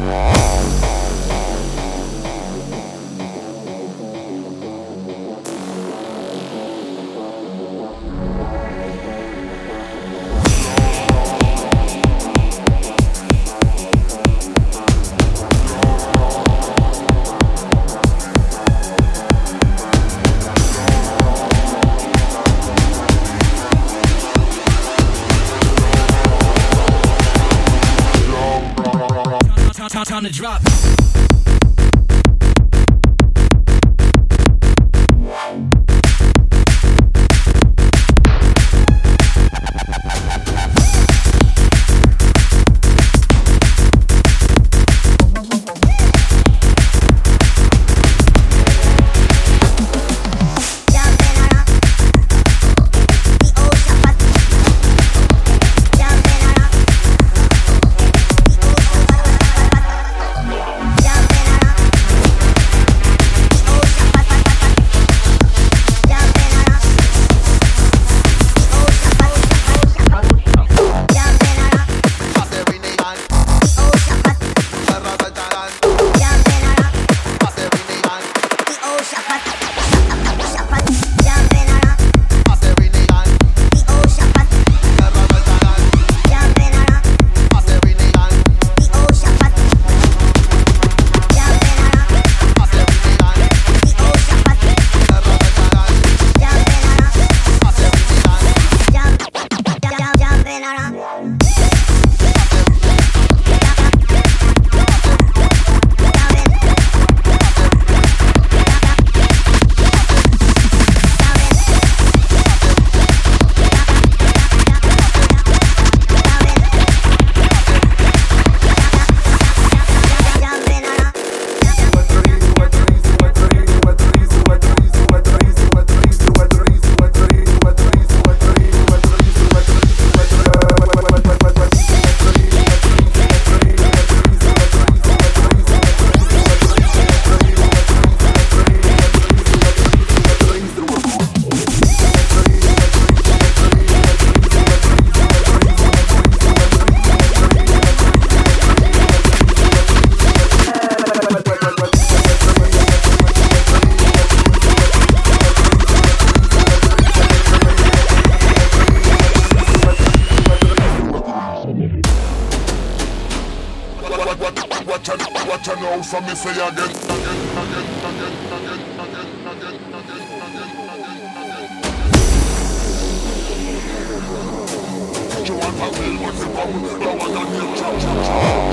Wow. time, time, time to drop. しゃ what you know from me say again, again, again, again, again, again, again, again, again, again. You want a will, but you come, the one that you trust.